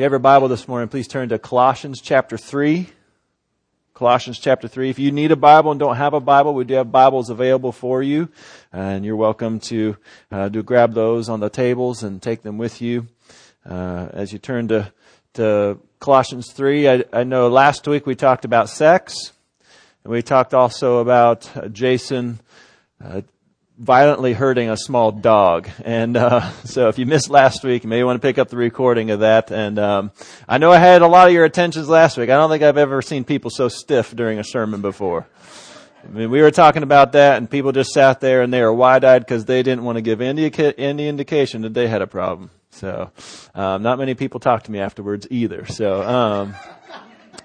you have your Bible this morning, please turn to Colossians chapter 3. Colossians chapter 3. If you need a Bible and don't have a Bible, we do have Bibles available for you. And you're welcome to, uh, to grab those on the tables and take them with you. Uh, as you turn to, to Colossians 3, I, I know last week we talked about sex. And we talked also about Jason uh, violently hurting a small dog. And uh, so if you missed last week, you may want to pick up the recording of that. And um, I know I had a lot of your attentions last week. I don't think I've ever seen people so stiff during a sermon before. I mean, we were talking about that, and people just sat there and they were wide-eyed because they didn't want to give any, any indication that they had a problem. So, um, not many people talked to me afterwards either. So, um,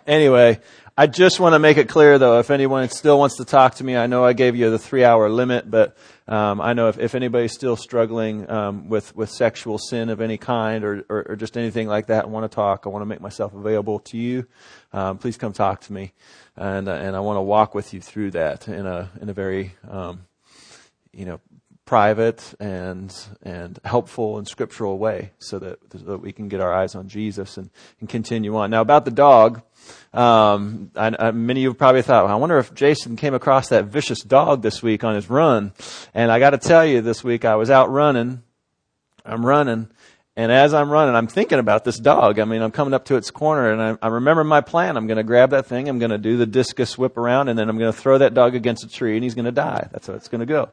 anyway, I just want to make it clear though, if anyone still wants to talk to me, I know I gave you the three hour limit, but um, I know if, if anybody's still struggling um, with, with sexual sin of any kind or, or, or, just anything like that and want to talk, I want to make myself available to you. Um, please come talk to me. And, and I want to walk with you through that in a, in a very, um, you know, private and and helpful and scriptural way so that so that we can get our eyes on Jesus and, and continue on. Now about the dog, um, I, I, many of you probably thought, well, I wonder if Jason came across that vicious dog this week on his run. And I got to tell you, this week I was out running. I'm running. And as I'm running, I'm thinking about this dog. I mean, I'm coming up to its corner and I, I remember my plan. I'm going to grab that thing. I'm going to do the discus whip around and then I'm going to throw that dog against a tree and he's going to die. That's how it's going to go.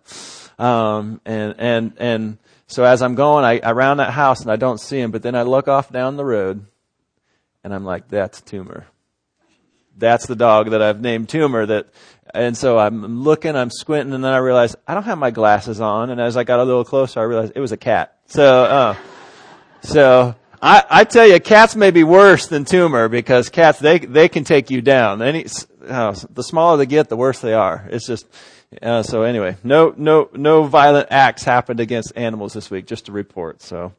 Um, and, and, and so as I'm going, I, round that house and I don't see him, but then I look off down the road and I'm like, that's Tumor that's the dog that I've named Tumor that, and so I'm looking, I'm squinting, and then I realize I don't have my glasses on, and as I got a little closer, I realized it was a cat. So, uh, so, I, I tell you, cats may be worse than Tumor because cats, they, they can take you down. Any, uh, the smaller they get, the worse they are. It's just, uh, so anyway, no, no, no violent acts happened against animals this week, just to report. So,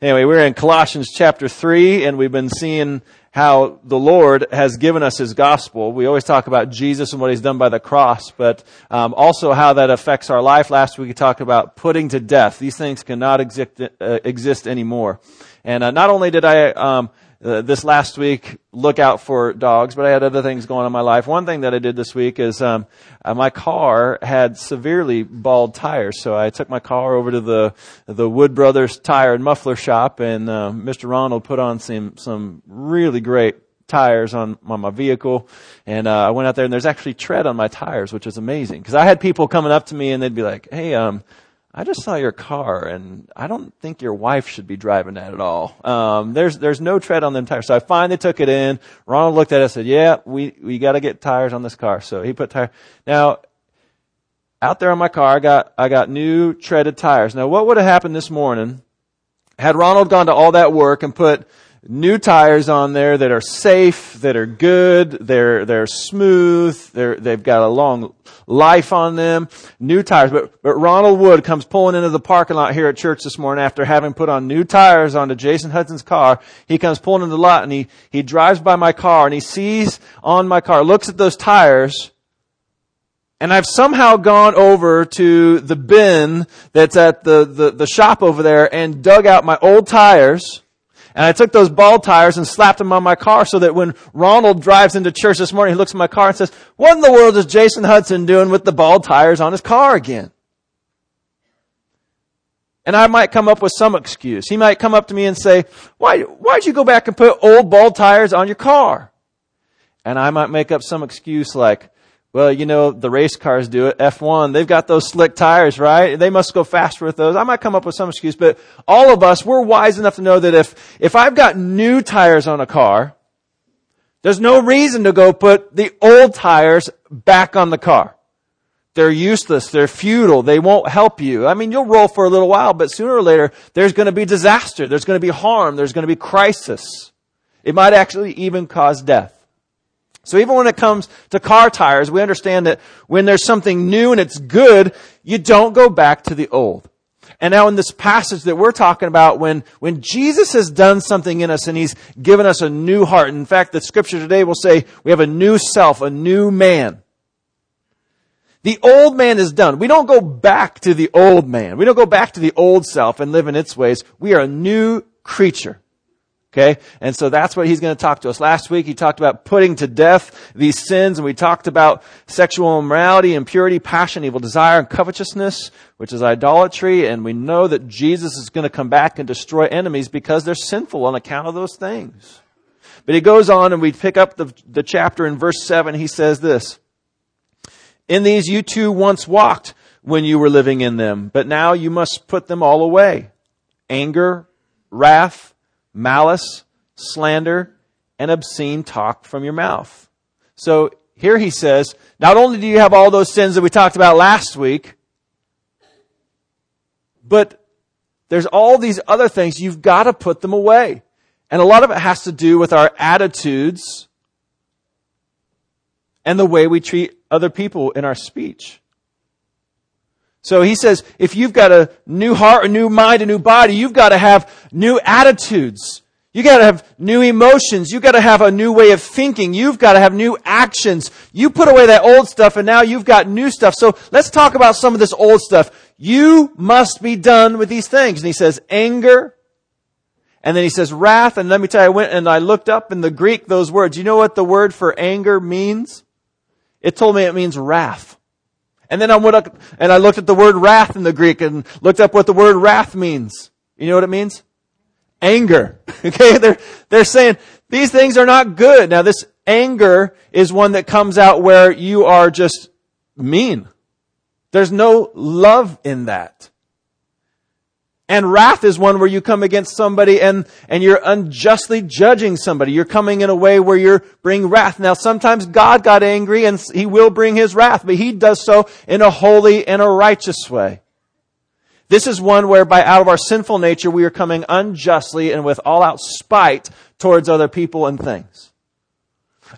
anyway, we're in Colossians chapter 3, and we've been seeing how the Lord has given us His gospel. We always talk about Jesus and what He's done by the cross, but um, also how that affects our life. Last week we talked about putting to death. These things cannot exist, uh, exist anymore. And uh, not only did I um, uh, this last week look out for dogs, but I had other things going on in my life. One thing that I did this week is um, uh, my car had severely bald tires, so I took my car over to the the Wood Brothers Tire and Muffler Shop, and uh, Mr. Ronald put on some some really great tires on, on my vehicle. And, uh, I went out there and there's actually tread on my tires, which is amazing. Cause I had people coming up to me and they'd be like, Hey, um, I just saw your car and I don't think your wife should be driving that at all. Um, there's, there's no tread on them tires. So I finally took it in. Ronald looked at it and said, yeah, we, we gotta get tires on this car. So he put tires. Now, out there on my car, I got, I got new treaded tires. Now what would have happened this morning had Ronald gone to all that work and put new tires on there that are safe, that are good, they're, they're smooth, they're, they've got a long life on them, new tires. But, but Ronald Wood comes pulling into the parking lot here at church this morning after having put on new tires onto Jason Hudson's car. He comes pulling into the lot and he, he drives by my car and he sees on my car, looks at those tires, and I've somehow gone over to the bin that's at the, the, the shop over there and dug out my old tires and I took those ball tires and slapped them on my car so that when Ronald drives into church this morning, he looks at my car and says, what in the world is Jason Hudson doing with the ball tires on his car again? And I might come up with some excuse. He might come up to me and say, why, why'd you go back and put old ball tires on your car? And I might make up some excuse like, well, you know, the race cars do it. F1, they've got those slick tires, right? They must go faster with those. I might come up with some excuse, but all of us, we're wise enough to know that if, if I've got new tires on a car, there's no reason to go put the old tires back on the car. They're useless. They're futile. They won't help you. I mean, you'll roll for a little while, but sooner or later, there's going to be disaster. There's going to be harm. There's going to be crisis. It might actually even cause death. So even when it comes to car tires, we understand that when there's something new and it's good, you don't go back to the old. And now in this passage that we're talking about, when, when Jesus has done something in us and He's given us a new heart, in fact, the scripture today will say we have a new self, a new man. The old man is done. We don't go back to the old man. We don't go back to the old self and live in its ways. We are a new creature. Okay? And so that's what he's going to talk to us. Last week he talked about putting to death these sins and we talked about sexual immorality, impurity, passion, evil desire, and covetousness, which is idolatry. And we know that Jesus is going to come back and destroy enemies because they're sinful on account of those things. But he goes on and we pick up the, the chapter in verse 7. He says this. In these you too once walked when you were living in them, but now you must put them all away. Anger, wrath, malice, slander, and obscene talk from your mouth. So here he says, not only do you have all those sins that we talked about last week, but there's all these other things. You've got to put them away. And a lot of it has to do with our attitudes and the way we treat other people in our speech. So he says, if you've got a new heart, a new mind, a new body, you've got to have new attitudes. You gotta have new emotions. You gotta have a new way of thinking. You've gotta have new actions. You put away that old stuff and now you've got new stuff. So let's talk about some of this old stuff. You must be done with these things. And he says anger. And then he says wrath. And let me tell you, I went and I looked up in the Greek those words. You know what the word for anger means? It told me it means wrath. And then I went up and I looked at the word wrath in the Greek and looked up what the word wrath means. You know what it means? Anger. Okay? They're, they're saying these things are not good. Now this anger is one that comes out where you are just mean. There's no love in that. And wrath is one where you come against somebody and, and you're unjustly judging somebody. You're coming in a way where you're bringing wrath. Now sometimes God got angry and he will bring his wrath, but he does so in a holy and a righteous way. This is one whereby out of our sinful nature we are coming unjustly and with all out spite towards other people and things.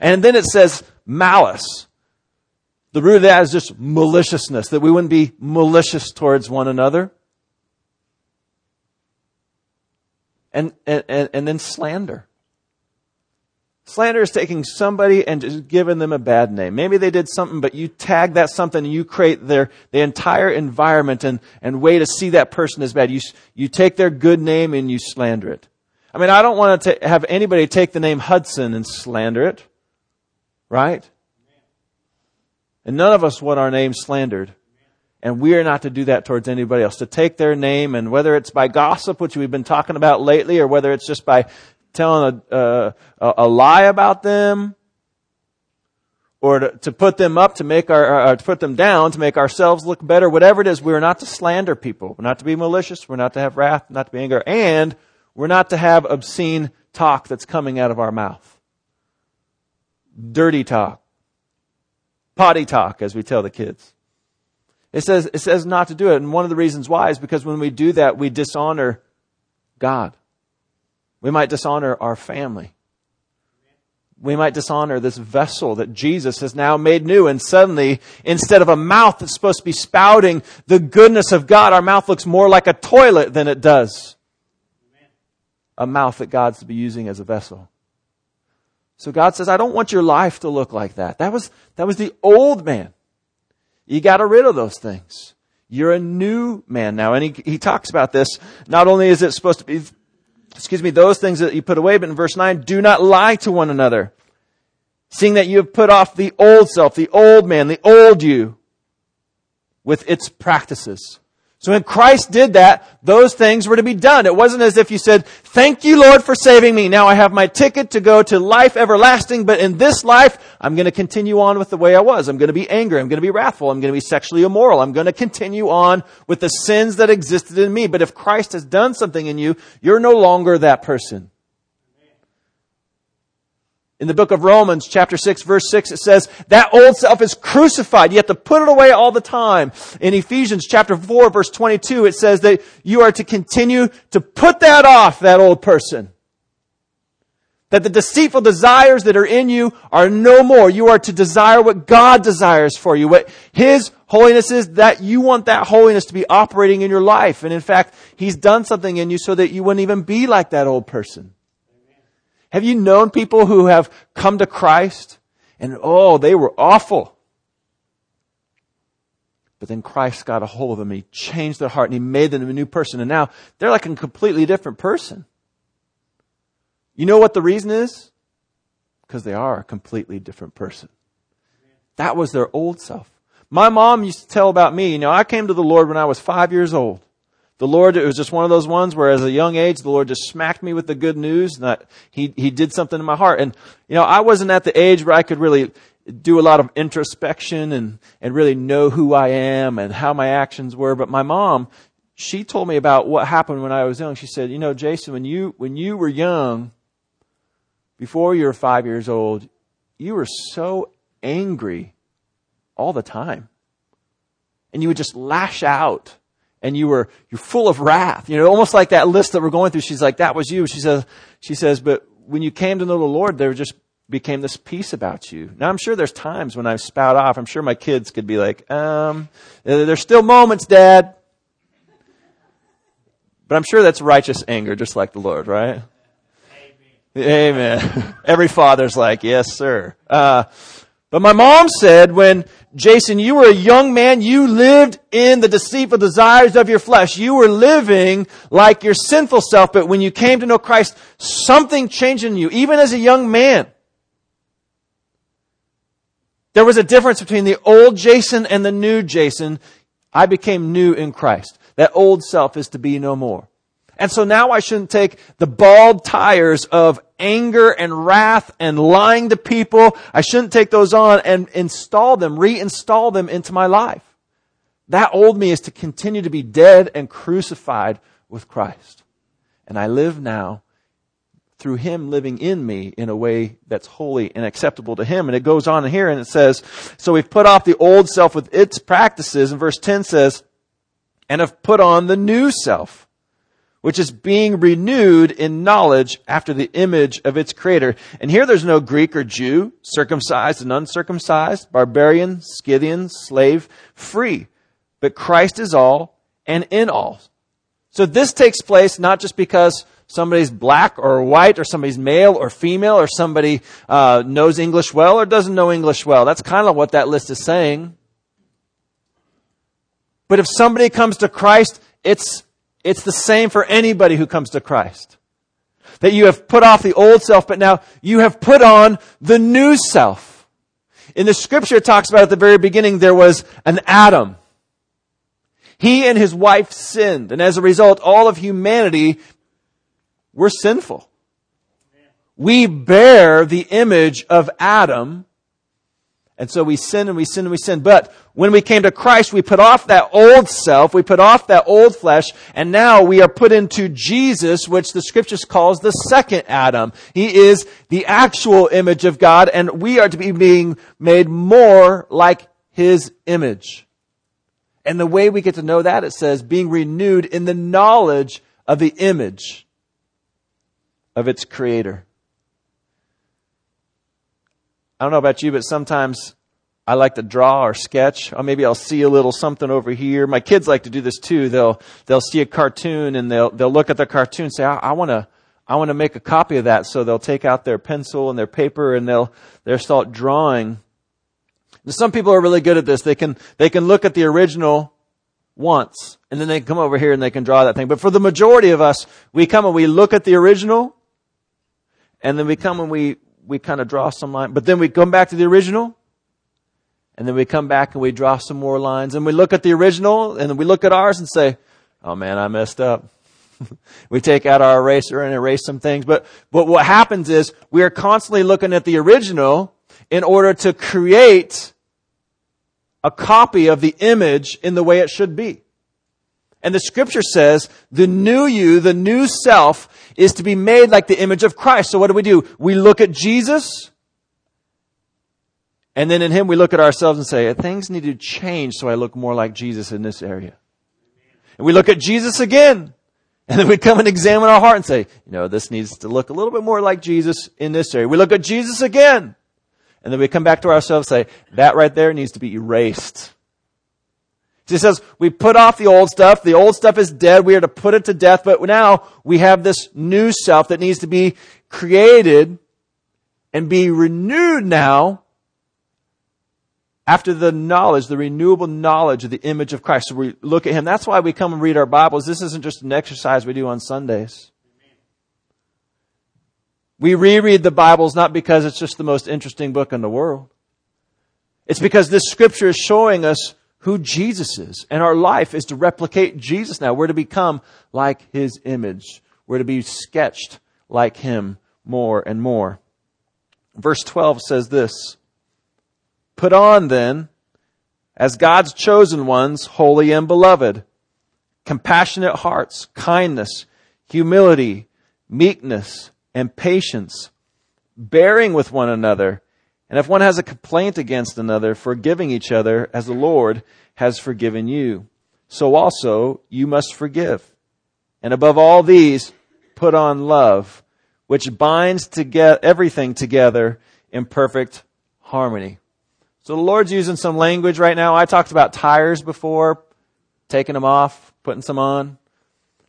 And then it says malice. The root of that is just maliciousness, that we wouldn't be malicious towards one another. And, and, and then slander. Slander is taking somebody and just giving them a bad name. Maybe they did something, but you tag that something and you create their, the entire environment and, and way to see that person as bad. You, you take their good name and you slander it. I mean, I don't want to have anybody take the name Hudson and slander it. Right? And none of us want our name slandered. And we are not to do that towards anybody else. To take their name and whether it's by gossip, which we've been talking about lately, or whether it's just by telling a, a, lie about them, or to, to, put them up to make our, uh, to put them down to make ourselves look better, whatever it is, we are not to slander people. We're not to be malicious. We're not to have wrath, not to be anger, and we're not to have obscene talk that's coming out of our mouth. Dirty talk. Potty talk, as we tell the kids. It says, it says not to do it. And one of the reasons why is because when we do that, we dishonor God. We might dishonor our family. We might dishonor this vessel that Jesus has now made new. And suddenly, instead of a mouth that's supposed to be spouting the goodness of God, our mouth looks more like a toilet than it does a mouth that God's to be using as a vessel. So God says, I don't want your life to look like that. That was, that was the old man. You got rid of those things. You're a new man now. And he, he talks about this. Not only is it supposed to be, excuse me, those things that you put away, but in verse 9, do not lie to one another. Seeing that you have put off the old self, the old man, the old you, with its practices. So when Christ did that, those things were to be done. It wasn't as if you said, thank you Lord for saving me. Now I have my ticket to go to life everlasting, but in this life, I'm going to continue on with the way I was. I'm going to be angry. I'm going to be wrathful. I'm going to be sexually immoral. I'm going to continue on with the sins that existed in me. But if Christ has done something in you, you're no longer that person. In the book of Romans, chapter 6, verse 6, it says, that old self is crucified. You have to put it away all the time. In Ephesians chapter 4, verse 22, it says that you are to continue to put that off, that old person. That the deceitful desires that are in you are no more. You are to desire what God desires for you. What His holiness is that you want that holiness to be operating in your life. And in fact, He's done something in you so that you wouldn't even be like that old person. Have you known people who have come to Christ and oh, they were awful. But then Christ got a hold of them he changed their heart and he made them a new person and now they're like a completely different person. You know what the reason is? Because they are a completely different person. That was their old self. My mom used to tell about me, you know, I came to the Lord when I was five years old. The Lord, it was just one of those ones where as a young age, the Lord just smacked me with the good news that He, He did something in my heart. And, you know, I wasn't at the age where I could really do a lot of introspection and, and really know who I am and how my actions were. But my mom, she told me about what happened when I was young. She said, you know, Jason, when you, when you were young, before you were five years old, you were so angry all the time. And you would just lash out and you were, you're full of wrath. You know, almost like that list that we're going through. She's like, that was you. She says, she says, but when you came to know the Lord, there just became this peace about you. Now I'm sure there's times when I spout off. I'm sure my kids could be like, um, there's still moments, dad. But I'm sure that's righteous anger, just like the Lord, right? Amen. Amen. Every father's like, yes, sir. Uh, but my mom said when Jason, you were a young man, you lived in the deceitful desires of your flesh. You were living like your sinful self, but when you came to know Christ, something changed in you, even as a young man. There was a difference between the old Jason and the new Jason. I became new in Christ. That old self is to be no more. And so now I shouldn't take the bald tires of anger and wrath and lying to people. I shouldn't take those on and install them, reinstall them into my life. That old me is to continue to be dead and crucified with Christ. And I live now through Him living in me in a way that's holy and acceptable to Him. And it goes on here and it says, so we've put off the old self with its practices. And verse 10 says, and have put on the new self which is being renewed in knowledge after the image of its creator. And here there's no Greek or Jew, circumcised and uncircumcised, barbarian, Scythian, slave, free. But Christ is all and in all. So this takes place not just because somebody's black or white or somebody's male or female or somebody uh, knows English well or doesn't know English well. That's kind of what that list is saying. But if somebody comes to Christ, it's it's the same for anybody who comes to Christ. That you have put off the old self, but now you have put on the new self. In the scripture, it talks about at the very beginning, there was an Adam. He and his wife sinned, and as a result, all of humanity were sinful. We bear the image of Adam and so we sin and we sin and we sin. But when we came to Christ, we put off that old self, we put off that old flesh, and now we are put into Jesus, which the scriptures calls the second Adam. He is the actual image of God, and we are to be being made more like His image. And the way we get to know that, it says, being renewed in the knowledge of the image of its creator. I don't know about you, but sometimes I like to draw or sketch. Or maybe I'll see a little something over here. My kids like to do this too. They'll they'll see a cartoon and they'll they'll look at the cartoon and say, I, I want to I want to make a copy of that. So they'll take out their pencil and their paper and they'll they'll start drawing. some people are really good at this. They can they can look at the original once and then they come over here and they can draw that thing. But for the majority of us, we come and we look at the original and then we come and we we kind of draw some line, but then we come back to the original, and then we come back and we draw some more lines, and we look at the original, and we look at ours and say, "Oh man, I messed up." we take out our eraser and erase some things, but but what happens is we are constantly looking at the original in order to create a copy of the image in the way it should be. And the scripture says the new you, the new self, is to be made like the image of Christ. So what do we do? We look at Jesus, and then in Him we look at ourselves and say, things need to change so I look more like Jesus in this area. And we look at Jesus again. And then we come and examine our heart and say, you know, this needs to look a little bit more like Jesus in this area. We look at Jesus again. And then we come back to ourselves and say, that right there needs to be erased. He says, we put off the old stuff. The old stuff is dead. We are to put it to death. But now we have this new self that needs to be created and be renewed now after the knowledge, the renewable knowledge of the image of Christ. So we look at Him. That's why we come and read our Bibles. This isn't just an exercise we do on Sundays. We reread the Bibles not because it's just the most interesting book in the world. It's because this scripture is showing us who Jesus is. And our life is to replicate Jesus now. We're to become like his image. We're to be sketched like him more and more. Verse 12 says this Put on then, as God's chosen ones, holy and beloved, compassionate hearts, kindness, humility, meekness, and patience, bearing with one another. And if one has a complaint against another, forgiving each other as the Lord has forgiven you. So also you must forgive. And above all these, put on love, which binds together everything together in perfect harmony. So the Lord's using some language right now. I talked about tires before, taking them off, putting some on.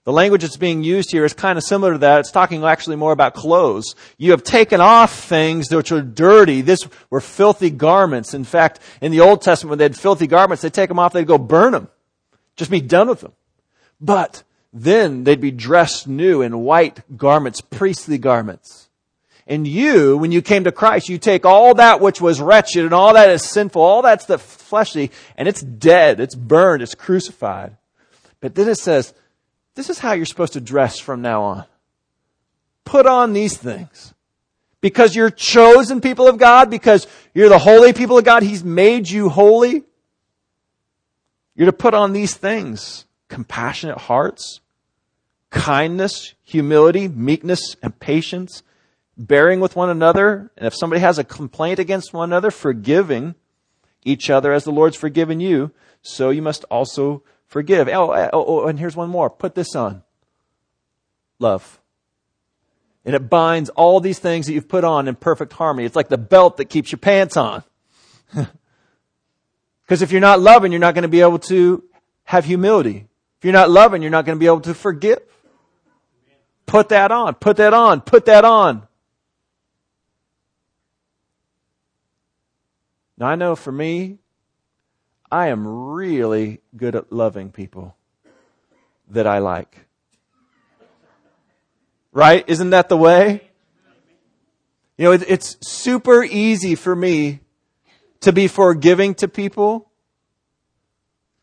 The language that's being used here is kind of similar to that. It's talking actually more about clothes. You have taken off things which are dirty. This were filthy garments. In fact, in the Old Testament, when they had filthy garments, they'd take them off, they'd go burn them. Just be done with them. But then they'd be dressed new in white garments, priestly garments. And you, when you came to Christ, you take all that which was wretched and all that is sinful, all that's the fleshly, and it's dead, it's burned, it's crucified. But then it says, this is how you're supposed to dress from now on. Put on these things. Because you're chosen people of God, because you're the holy people of God, He's made you holy. You're to put on these things. Compassionate hearts, kindness, humility, meekness, and patience, bearing with one another. And if somebody has a complaint against one another, forgiving each other as the Lord's forgiven you, so you must also Forgive. Oh, eh, oh, oh, and here's one more. Put this on. Love. And it binds all these things that you've put on in perfect harmony. It's like the belt that keeps your pants on. Because if you're not loving, you're not going to be able to have humility. If you're not loving, you're not going to be able to forgive. Put that on. Put that on. Put that on. Now I know for me, I am really good at loving people that I like. Right? Isn't that the way? You know, it's super easy for me to be forgiving to people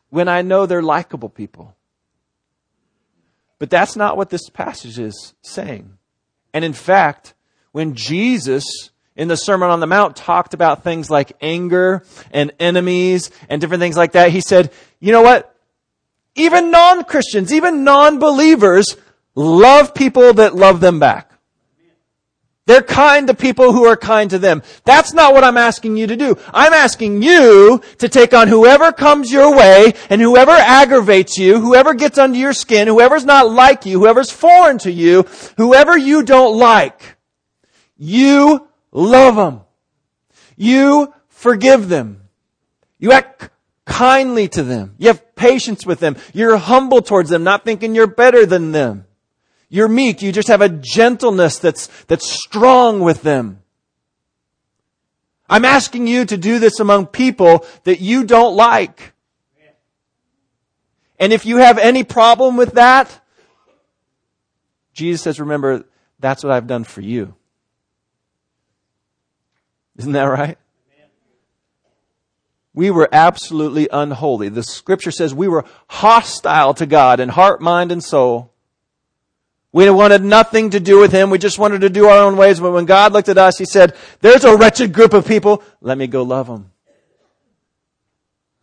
when I know they're likable people. But that's not what this passage is saying. And in fact, when Jesus in the Sermon on the Mount talked about things like anger and enemies and different things like that. He said, you know what? Even non-Christians, even non-believers love people that love them back. They're kind to people who are kind to them. That's not what I'm asking you to do. I'm asking you to take on whoever comes your way and whoever aggravates you, whoever gets under your skin, whoever's not like you, whoever's foreign to you, whoever you don't like. You love them. You forgive them. You act kindly to them. You have patience with them. You're humble towards them, not thinking you're better than them. You're meek. You just have a gentleness that's, that's strong with them. I'm asking you to do this among people that you don't like. And if you have any problem with that, Jesus says, remember, that's what I've done for you. Isn't that right? We were absolutely unholy. The scripture says we were hostile to God in heart, mind, and soul. We wanted nothing to do with Him. We just wanted to do our own ways. But when God looked at us, He said, there's a wretched group of people. Let me go love them.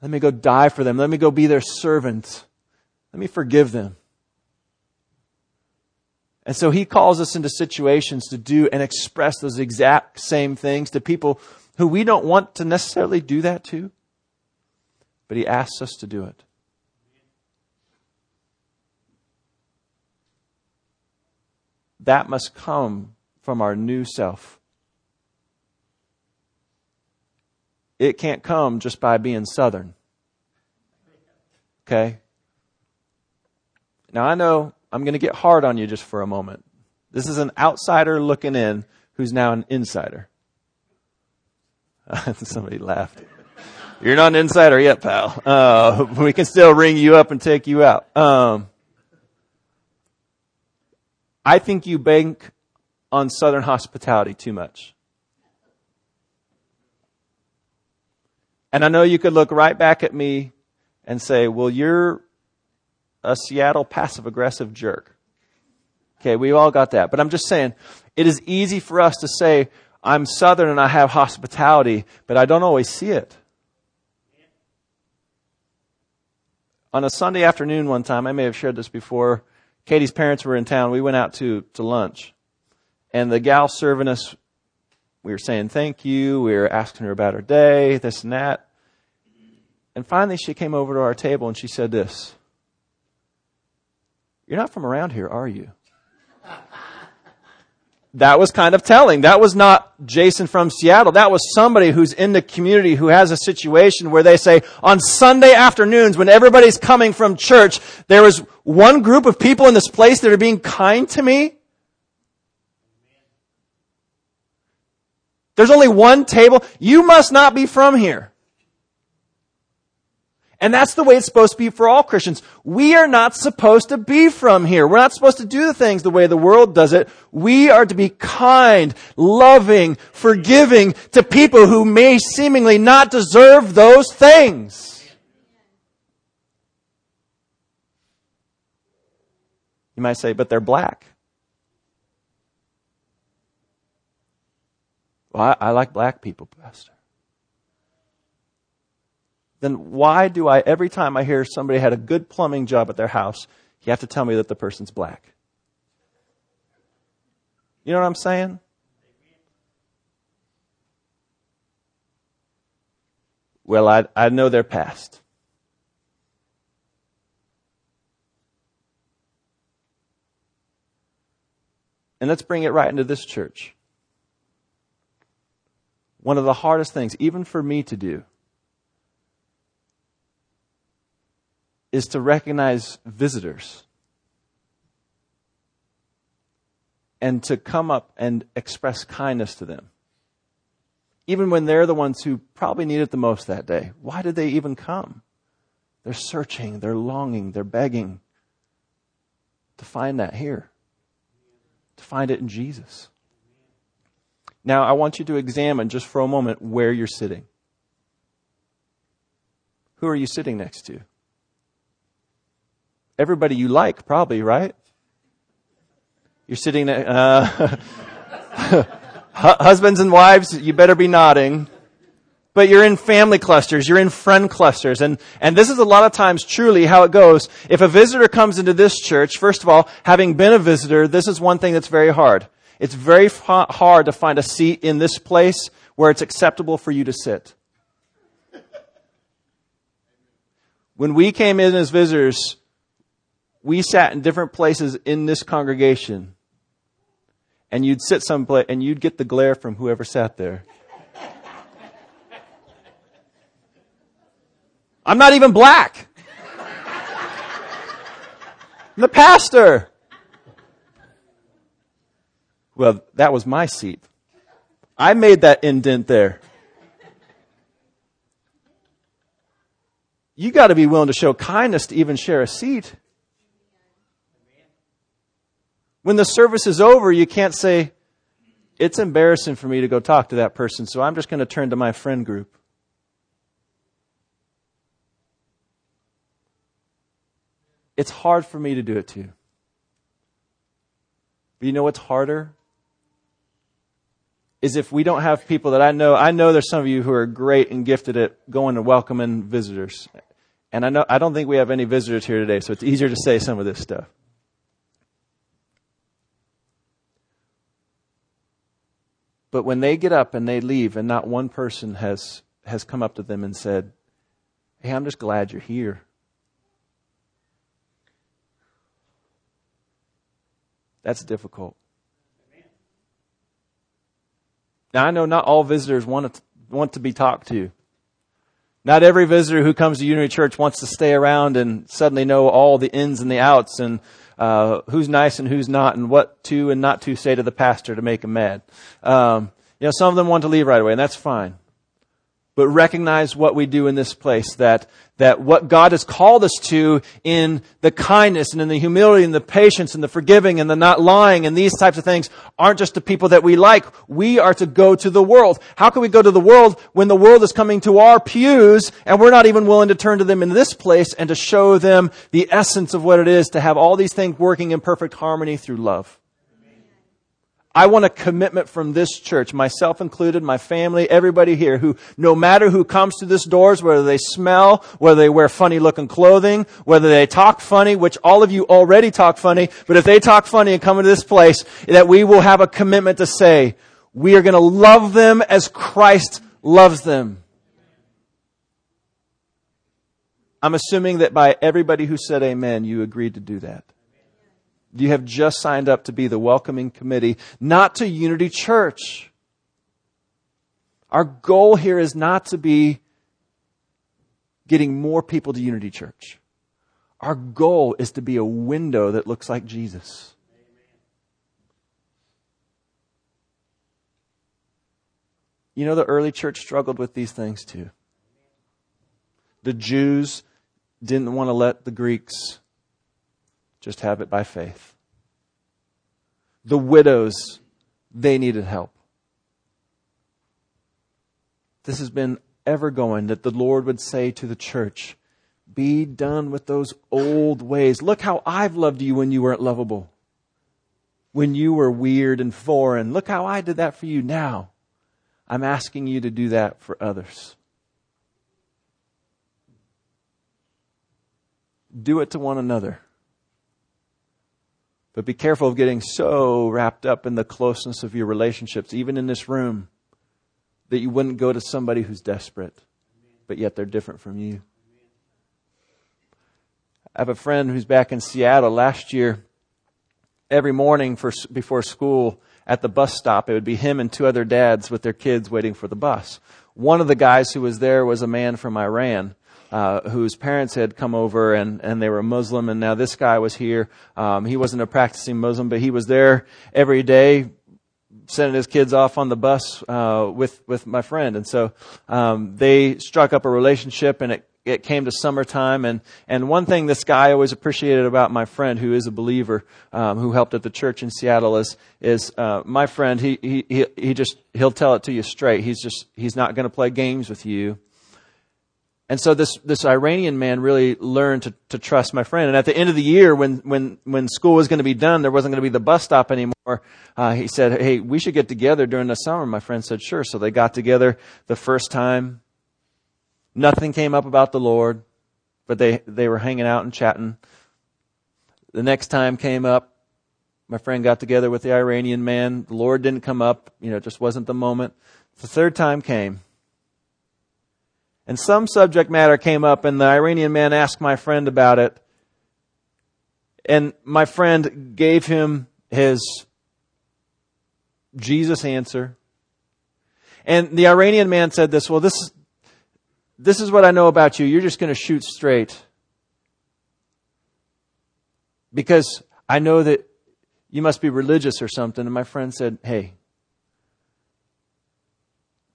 Let me go die for them. Let me go be their servant. Let me forgive them. And so he calls us into situations to do and express those exact same things to people who we don't want to necessarily do that to, but he asks us to do it. That must come from our new self. It can't come just by being Southern. Okay? Now I know I'm going to get hard on you just for a moment. This is an outsider looking in who's now an insider. Somebody laughed. You're not an insider yet, pal. Uh, we can still ring you up and take you out. Um, I think you bank on Southern hospitality too much. And I know you could look right back at me and say, well, you're a Seattle passive aggressive jerk. Okay, we've all got that. But I'm just saying, it is easy for us to say, I'm Southern and I have hospitality, but I don't always see it. On a Sunday afternoon one time, I may have shared this before, Katie's parents were in town. We went out to, to lunch. And the gal serving us, we were saying thank you. We were asking her about her day, this and that. And finally, she came over to our table and she said this You're not from around here, are you? that was kind of telling. That was not Jason from Seattle. That was somebody who's in the community who has a situation where they say, on Sunday afternoons, when everybody's coming from church, there is one group of people in this place that are being kind to me. There's only one table. You must not be from here. And that's the way it's supposed to be for all Christians. We are not supposed to be from here. We're not supposed to do the things the way the world does it. We are to be kind, loving, forgiving to people who may seemingly not deserve those things. You might say, but they're black. Well, I, I like black people, Pastor then why do I, every time I hear somebody had a good plumbing job at their house, you have to tell me that the person's black? You know what I'm saying? Well, I, I know their past. And let's bring it right into this church. One of the hardest things, even for me to do, is to recognize visitors and to come up and express kindness to them. Even when they're the ones who probably need it the most that day. Why did they even come? They're searching, they're longing, they're begging to find that here, to find it in Jesus. Now, I want you to examine just for a moment where you're sitting. Who are you sitting next to? Everybody you like, probably, right? You're sitting there, uh, husbands and wives, you better be nodding. But you're in family clusters, you're in friend clusters, and, and this is a lot of times truly how it goes. If a visitor comes into this church, first of all, having been a visitor, this is one thing that's very hard. It's very hard to find a seat in this place where it's acceptable for you to sit. When we came in as visitors, we sat in different places in this congregation, and you'd sit someplace and you'd get the glare from whoever sat there. I'm not even black. I'm the pastor. Well, that was my seat. I made that indent there. You got to be willing to show kindness to even share a seat. When the service is over, you can't say, it's embarrassing for me to go talk to that person, so I'm just going to turn to my friend group. It's hard for me to do it too. But you know what's harder? Is if we don't have people that I know, I know there's some of you who are great and gifted at going and welcoming visitors. And I know, I don't think we have any visitors here today, so it's easier to say some of this stuff. But when they get up and they leave, and not one person has, has come up to them and said, Hey, I'm just glad you're here. That's difficult. Now, I know not all visitors want to, want to be talked to. Not every visitor who comes to Unity Church wants to stay around and suddenly know all the ins and the outs and uh, who's nice and who's not, and what to and not to say to the pastor to make him mad. Um, you know, some of them want to leave right away, and that's fine. But recognize what we do in this place, that, that what God has called us to in the kindness and in the humility and the patience and the forgiving and the not lying and these types of things aren't just the people that we like. We are to go to the world. How can we go to the world when the world is coming to our pews and we're not even willing to turn to them in this place and to show them the essence of what it is to have all these things working in perfect harmony through love? I want a commitment from this church, myself included, my family, everybody here, who no matter who comes to this doors, whether they smell, whether they wear funny looking clothing, whether they talk funny, which all of you already talk funny, but if they talk funny and come into this place, that we will have a commitment to say, we are going to love them as Christ loves them. I'm assuming that by everybody who said amen, you agreed to do that. You have just signed up to be the welcoming committee, not to Unity Church. Our goal here is not to be getting more people to Unity Church. Our goal is to be a window that looks like Jesus. You know, the early church struggled with these things too. The Jews didn't want to let the Greeks just have it by faith. The widows, they needed help. This has been ever going that the Lord would say to the church, be done with those old ways. Look how I've loved you when you weren't lovable. When you were weird and foreign. Look how I did that for you now. I'm asking you to do that for others. Do it to one another. But be careful of getting so wrapped up in the closeness of your relationships, even in this room, that you wouldn't go to somebody who's desperate, but yet they're different from you. I have a friend who's back in Seattle last year. Every morning for, before school at the bus stop, it would be him and two other dads with their kids waiting for the bus. One of the guys who was there was a man from Iran uh, whose parents had come over and, and they were Muslim, and now this guy was here. Um, he wasn't a practicing Muslim, but he was there every day, sending his kids off on the bus uh, with with my friend, and so um, they struck up a relationship, and it it came to summertime. And and one thing this guy always appreciated about my friend who is a believer um, who helped at the church in Seattle is is uh, my friend he he he just he'll tell it to you straight. He's just he's not going to play games with you and so this, this Iranian man really learned to, to trust my friend. And at the end of the year, when, when, when school was going to be done, there wasn't going to be the bus stop anymore. Uh, he said, Hey, we should get together during the summer. My friend said, Sure. So they got together the first time. Nothing came up about the Lord, but they, they were hanging out and chatting. The next time came up. My friend got together with the Iranian man. The Lord didn't come up. You know, it just wasn't the moment. The third time came and some subject matter came up and the Iranian man asked my friend about it. And my friend gave him his Jesus answer. And the Iranian man said this, well, this, this is what I know about you. You're just going to shoot straight. Because I know that you must be religious or something. And my friend said, hey,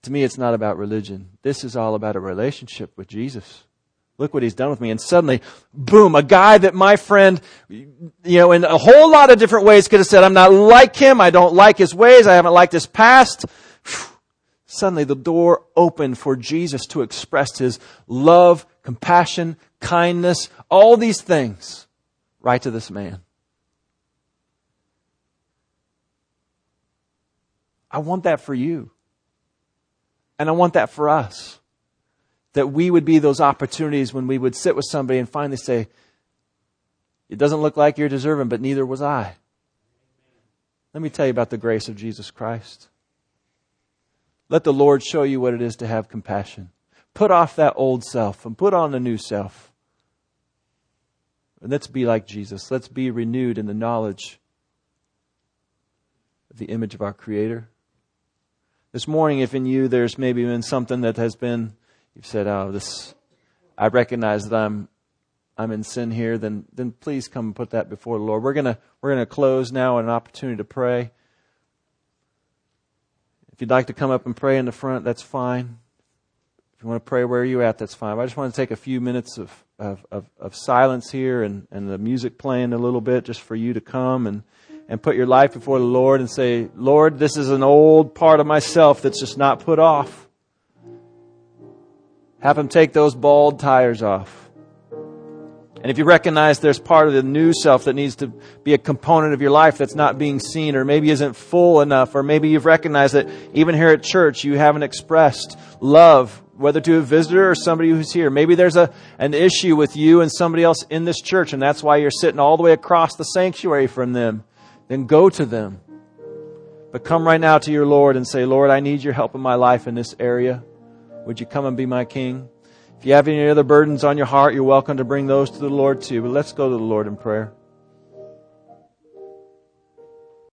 to me, it's not about religion. This is all about a relationship with Jesus. Look what he's done with me. And suddenly, boom, a guy that my friend, you know, in a whole lot of different ways could have said, I'm not like him. I don't like his ways. I haven't liked his past. Suddenly the door opened for Jesus to express his love, compassion, kindness, all these things right to this man. I want that for you. And I want that for us. That we would be those opportunities when we would sit with somebody and finally say, It doesn't look like you're deserving, but neither was I. Let me tell you about the grace of Jesus Christ. Let the Lord show you what it is to have compassion. Put off that old self and put on the new self. And let's be like Jesus. Let's be renewed in the knowledge of the image of our Creator. This morning, if in you there's maybe been something that has been, you've said, oh, this, I recognize that I'm, I'm in sin here, then, then please come and put that before the Lord. We're gonna, we're gonna close now an opportunity to pray. If you'd like to come up and pray in the front, that's fine. If you want to pray where you're at, that's fine. But I just want to take a few minutes of, of, of, of silence here and, and the music playing a little bit just for you to come and, and put your life before the Lord and say, Lord, this is an old part of myself that's just not put off. Have Him take those bald tires off. And if you recognize there's part of the new self that needs to be a component of your life that's not being seen or maybe isn't full enough, or maybe you've recognized that even here at church you haven't expressed love, whether to a visitor or somebody who's here. Maybe there's a, an issue with you and somebody else in this church and that's why you're sitting all the way across the sanctuary from them. Then go to them. But come right now to your Lord and say, Lord, I need your help in my life in this area. Would you come and be my king? If you have any other burdens on your heart, you're welcome to bring those to the Lord too. But let's go to the Lord in prayer.